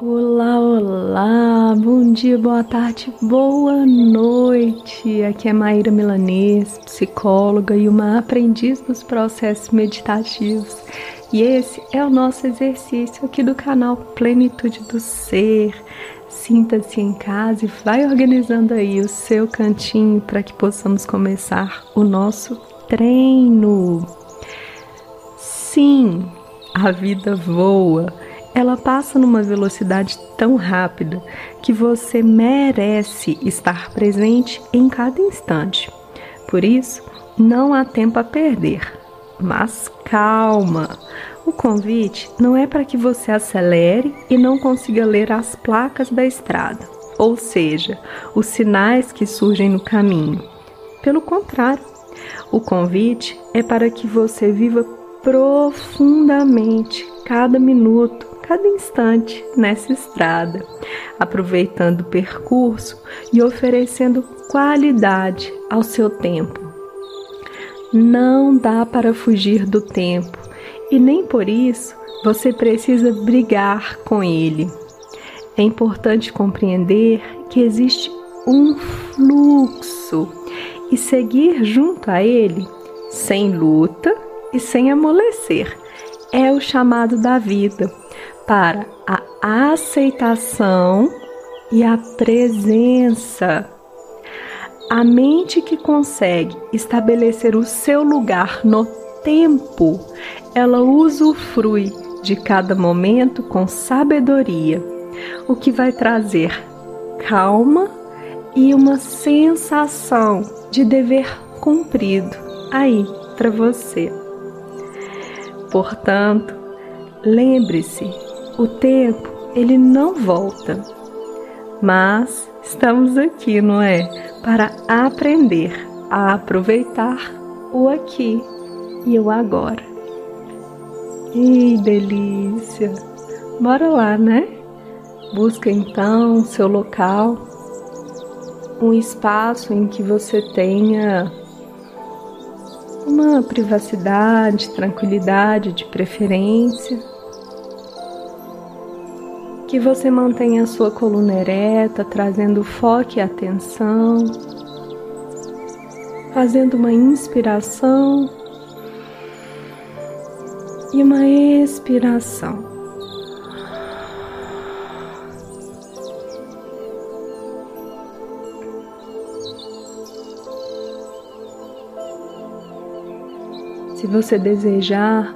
Olá, olá, bom dia, boa tarde, boa noite. Aqui é Maíra Milanês, psicóloga e uma aprendiz dos processos meditativos. E esse é o nosso exercício aqui do canal Plenitude do Ser. Sinta-se em casa e vai organizando aí o seu cantinho para que possamos começar o nosso treino. Sim, a vida voa ela passa numa velocidade tão rápida que você merece estar presente em cada instante. Por isso, não há tempo a perder. Mas calma! O convite não é para que você acelere e não consiga ler as placas da estrada, ou seja, os sinais que surgem no caminho. Pelo contrário, o convite é para que você viva profundamente cada minuto cada instante nessa estrada, aproveitando o percurso e oferecendo qualidade ao seu tempo. Não dá para fugir do tempo e nem por isso você precisa brigar com ele. É importante compreender que existe um fluxo e seguir junto a ele sem luta e sem amolecer. É o chamado da vida para a aceitação e a presença. A mente que consegue estabelecer o seu lugar no tempo, ela usufrui de cada momento com sabedoria, o que vai trazer calma e uma sensação de dever cumprido aí para você. Portanto, lembre-se o tempo, ele não volta. Mas estamos aqui, não é? Para aprender a aproveitar o aqui e o agora. Que delícia! Bora lá, né? Busca então seu local, um espaço em que você tenha uma privacidade, tranquilidade de preferência que você mantenha a sua coluna ereta, trazendo foco e atenção, fazendo uma inspiração e uma expiração. Se você desejar,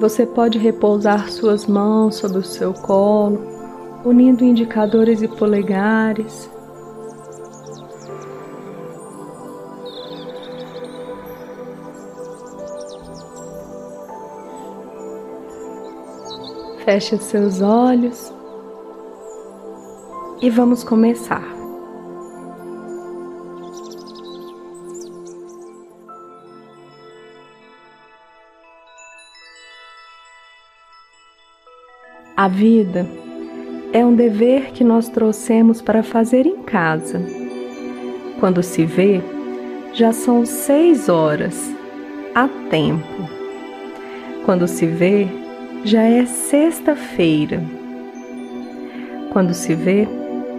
você pode repousar suas mãos sobre o seu colo unindo indicadores e polegares. Feche seus olhos e vamos começar. A vida é um dever que nós trouxemos para fazer em casa. Quando se vê, já são seis horas, há tempo. Quando se vê, já é sexta-feira. Quando se vê,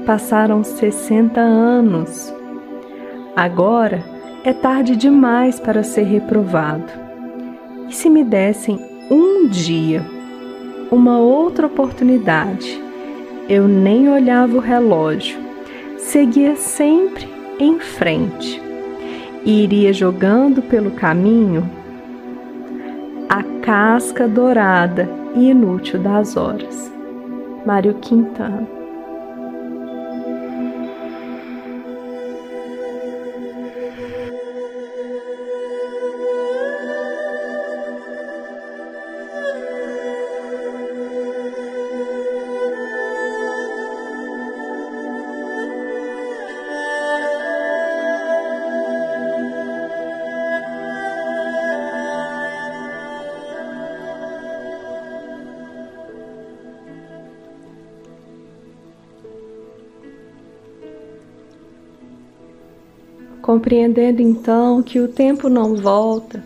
passaram 60 anos. Agora é tarde demais para ser reprovado. E se me dessem um dia, uma outra oportunidade, eu nem olhava o relógio, seguia sempre em frente. E iria jogando pelo caminho a casca dourada e inútil das horas. Mário Quintana Compreendendo então que o tempo não volta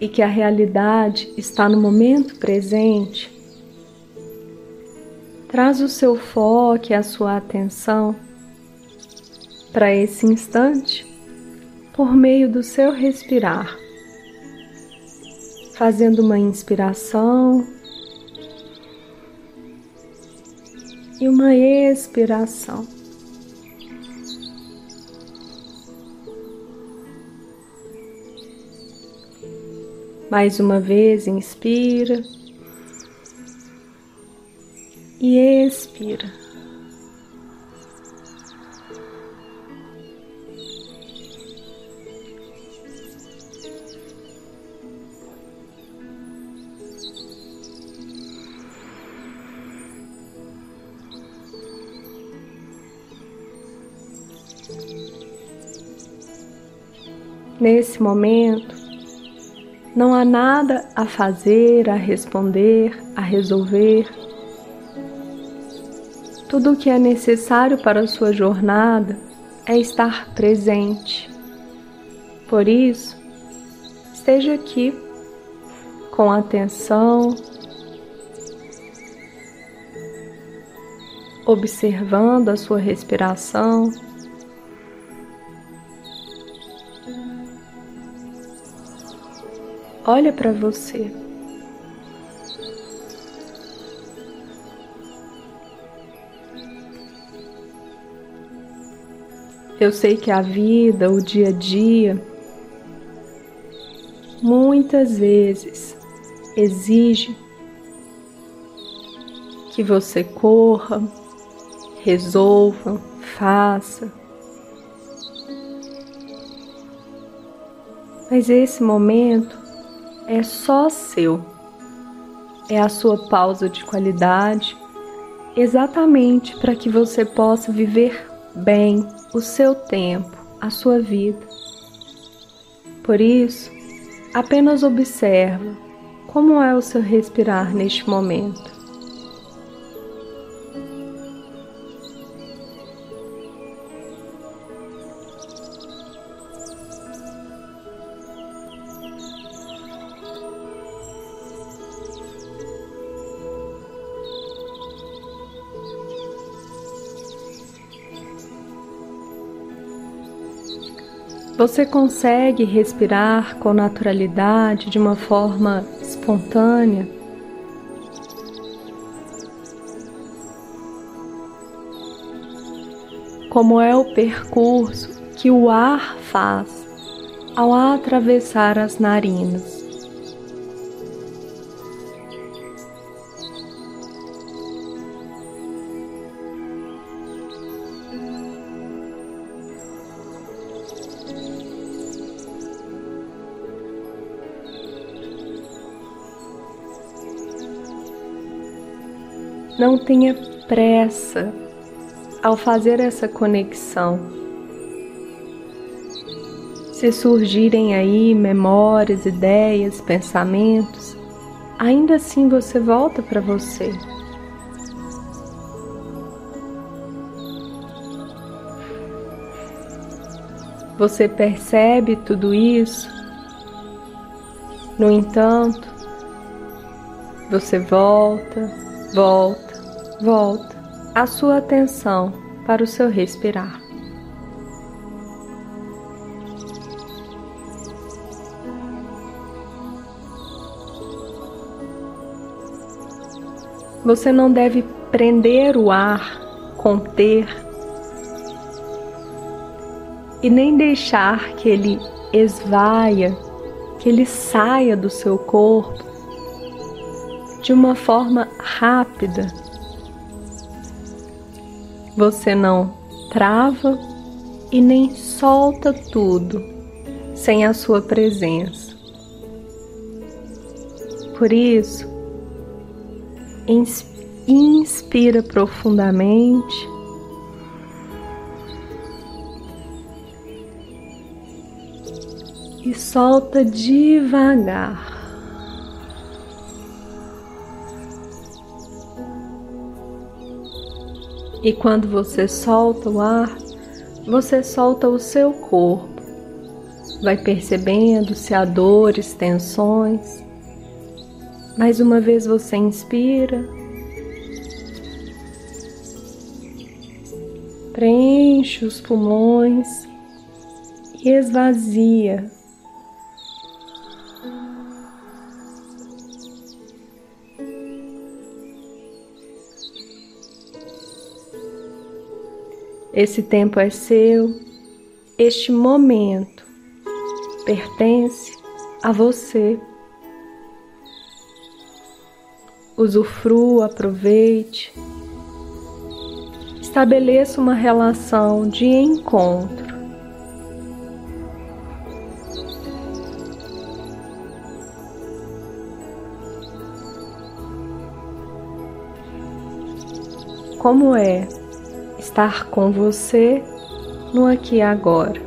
e que a realidade está no momento presente, Traz o seu foco e a sua atenção para esse instante por meio do seu respirar, fazendo uma inspiração e uma expiração. Mais uma vez, inspira e expira. Nesse momento, não há nada a fazer, a responder, a resolver. Tudo o que é necessário para a sua jornada é estar presente. Por isso, esteja aqui com atenção, observando a sua respiração. Olha para você. Eu sei que a vida, o dia a dia, muitas vezes exige que você corra, resolva, faça. Mas esse momento é só seu. É a sua pausa de qualidade, exatamente para que você possa viver bem o seu tempo, a sua vida. Por isso, apenas observa como é o seu respirar neste momento. Você consegue respirar com naturalidade, de uma forma espontânea? Como é o percurso que o ar faz ao atravessar as narinas? Não tenha pressa ao fazer essa conexão. Se surgirem aí memórias, ideias, pensamentos, ainda assim você volta para você. Você percebe tudo isso? No entanto, você volta, volta volta a sua atenção para o seu respirar. Você não deve prender o ar, conter e nem deixar que ele esvaia, que ele saia do seu corpo de uma forma rápida você não trava e nem solta tudo sem a sua presença. Por isso, inspira profundamente. E solta devagar. E quando você solta o ar, você solta o seu corpo. Vai percebendo se há dores, tensões. Mais uma vez você inspira. Preenche os pulmões e esvazia Esse tempo é seu, este momento pertence a você. Usufrua, aproveite, estabeleça uma relação de encontro. Como é estar com você no aqui e agora?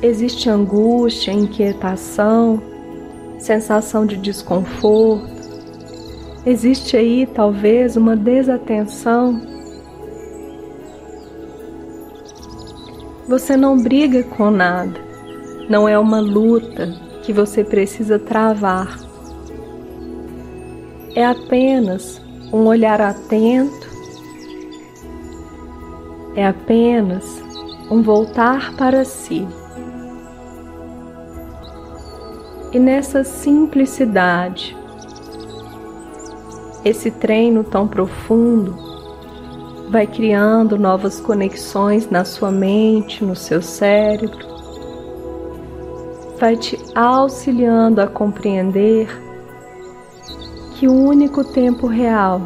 Existe angústia, inquietação, sensação de desconforto. Existe aí talvez uma desatenção. Você não briga com nada, não é uma luta que você precisa travar. É apenas um olhar atento, é apenas um voltar para si. E nessa simplicidade, esse treino tão profundo vai criando novas conexões na sua mente, no seu cérebro, vai te auxiliando a compreender que o único tempo real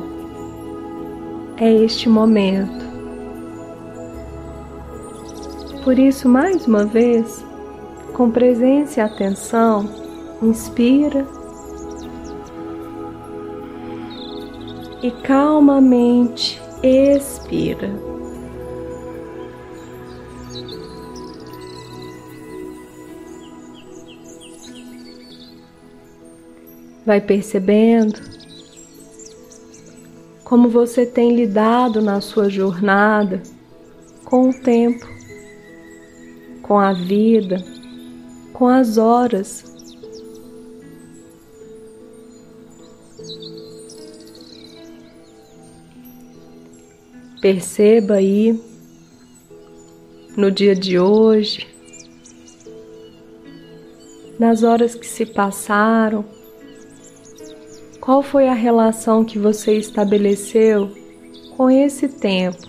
é este momento. Por isso, mais uma vez, com presença e atenção, Inspira e calmamente expira. Vai percebendo como você tem lidado na sua jornada com o tempo, com a vida, com as horas. Perceba aí no dia de hoje, nas horas que se passaram, qual foi a relação que você estabeleceu com esse tempo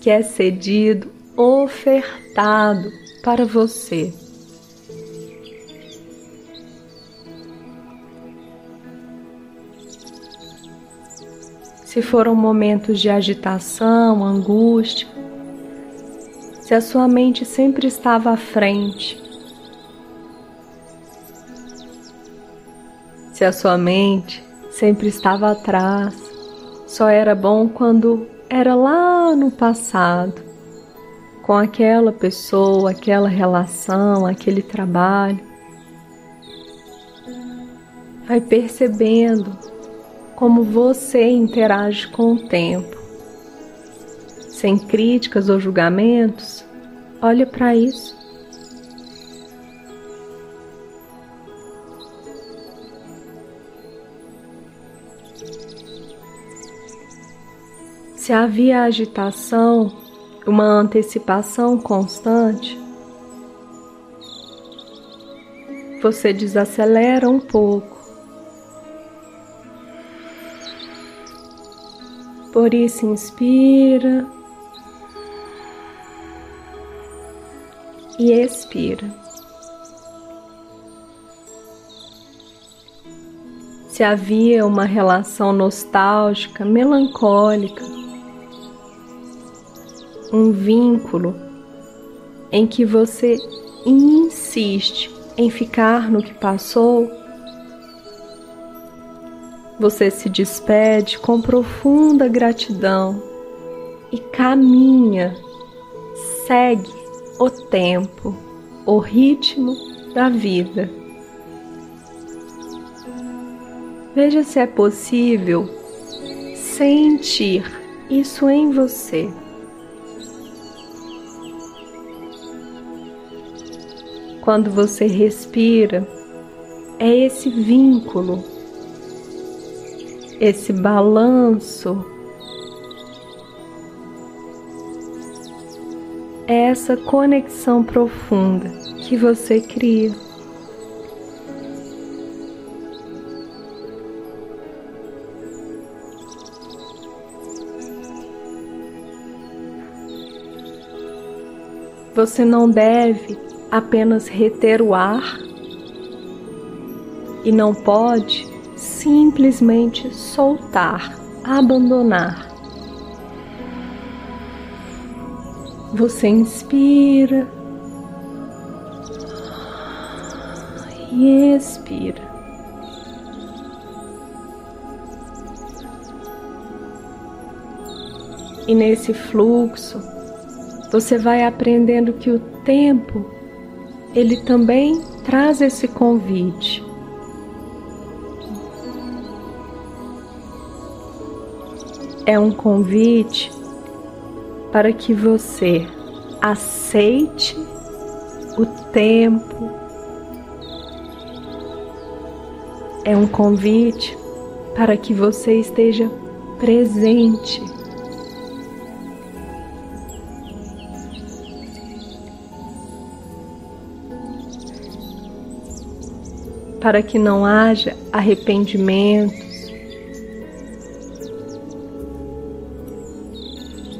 que é cedido, ofertado para você. se foram momentos de agitação, angústia, se a sua mente sempre estava à frente, se a sua mente sempre estava atrás, só era bom quando era lá no passado, com aquela pessoa, aquela relação, aquele trabalho. Vai percebendo como você interage com o tempo. Sem críticas ou julgamentos, olhe para isso. Se havia agitação, uma antecipação constante, você desacelera um pouco Por isso, inspira e expira. Se havia uma relação nostálgica, melancólica, um vínculo em que você insiste em ficar no que passou, você se despede com profunda gratidão e caminha, segue o tempo, o ritmo da vida. Veja se é possível sentir isso em você. Quando você respira, é esse vínculo esse balanço, essa conexão profunda que você cria. Você não deve apenas reter o ar e não pode simplesmente soltar, abandonar. Você inspira e expira. E nesse fluxo, você vai aprendendo que o tempo ele também traz esse convite. É um convite para que você aceite o tempo. É um convite para que você esteja presente para que não haja arrependimentos,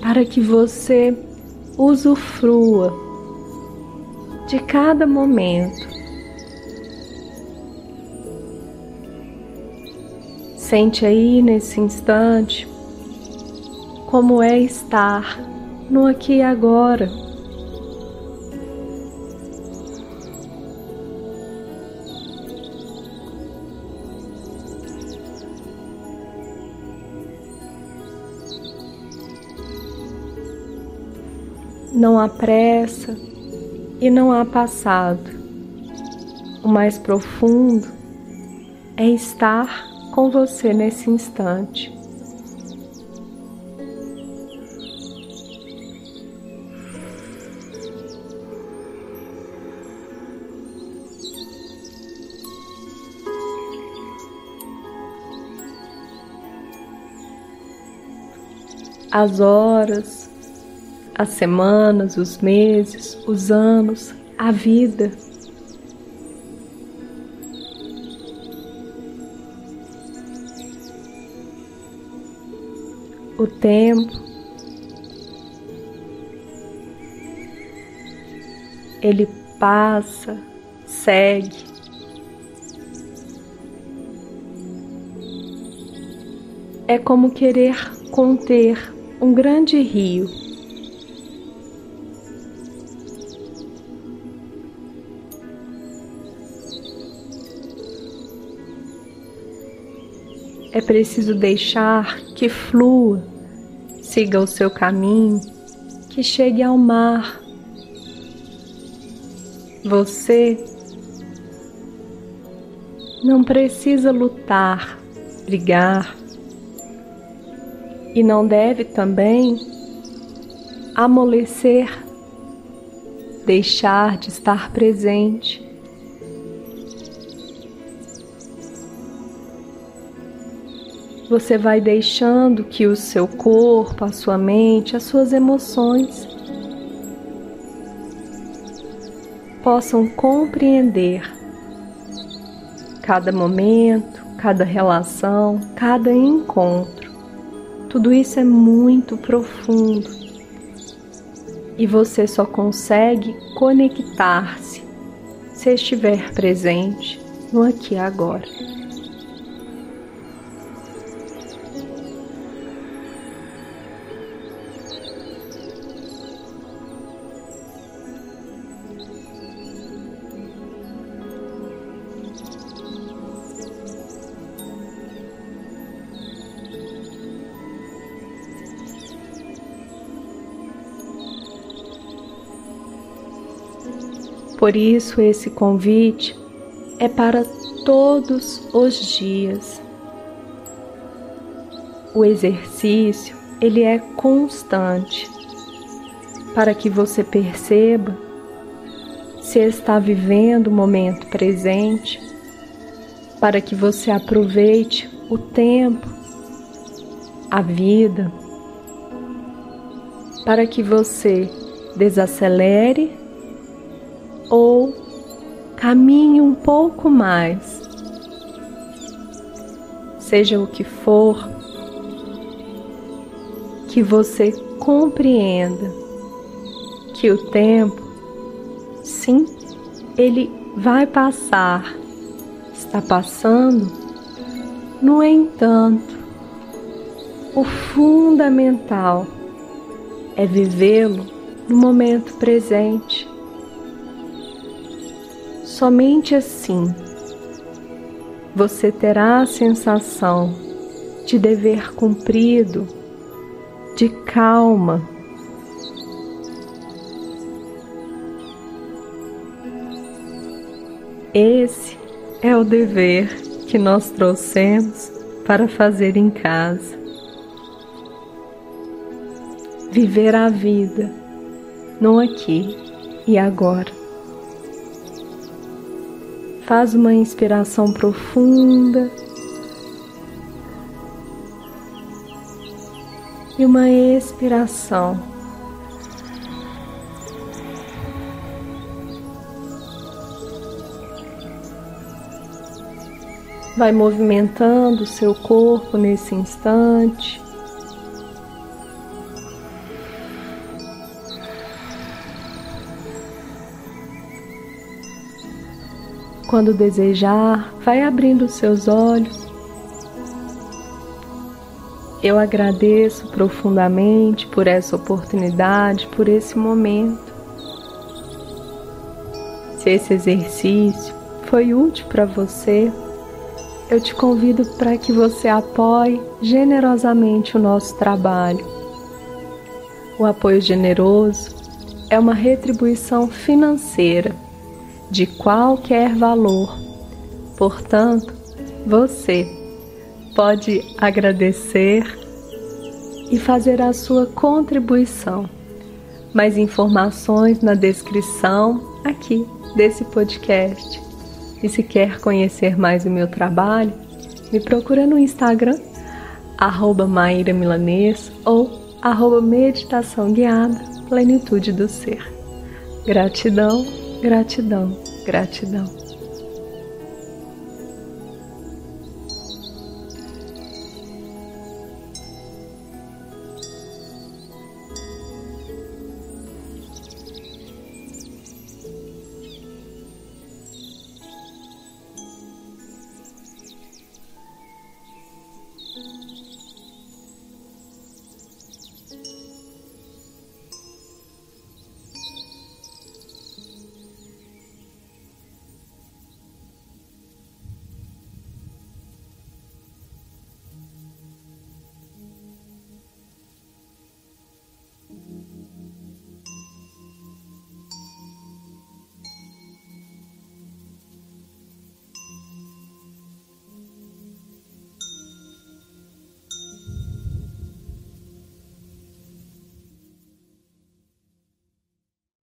para que você usufrua de cada momento. Sente aí nesse instante como é estar no aqui e agora. Não há pressa e não há passado. O mais profundo é estar com você nesse instante. As horas, as semanas, os meses, os anos, a vida. O tempo, ele passa, segue. É como querer conter um grande rio É preciso deixar que flua, siga o seu caminho, que chegue ao mar. Você não precisa lutar, brigar, e não deve também amolecer, deixar de estar presente. Você vai deixando que o seu corpo, a sua mente, as suas emoções possam compreender cada momento, cada relação, cada encontro. Tudo isso é muito profundo e você só consegue conectar-se se estiver presente no aqui e agora. Por isso, esse convite é para todos os dias. O exercício, ele é constante para que você perceba se está vivendo o momento presente, para que você aproveite o tempo a vida para que você desacelere ou caminhe um pouco mais. Seja o que for, que você compreenda que o tempo, sim, ele vai passar, está passando, no entanto, o fundamental é vivê-lo no momento presente. Somente assim você terá a sensação de dever cumprido, de calma. Esse é o dever que nós trouxemos para fazer em casa viver a vida no aqui e agora. Faz uma inspiração profunda e uma expiração. Vai movimentando o seu corpo nesse instante. Quando desejar, vai abrindo seus olhos. Eu agradeço profundamente por essa oportunidade, por esse momento. Se esse exercício foi útil para você, eu te convido para que você apoie generosamente o nosso trabalho. O apoio generoso é uma retribuição financeira de qualquer valor. Portanto, você pode agradecer e fazer a sua contribuição. Mais informações na descrição aqui desse podcast. E se quer conhecer mais o meu trabalho, me procura no Instagram, arroba Maíra Milanês ou arroba Meditação Guiada Plenitude do Ser. Gratidão Gratidão, gratidão.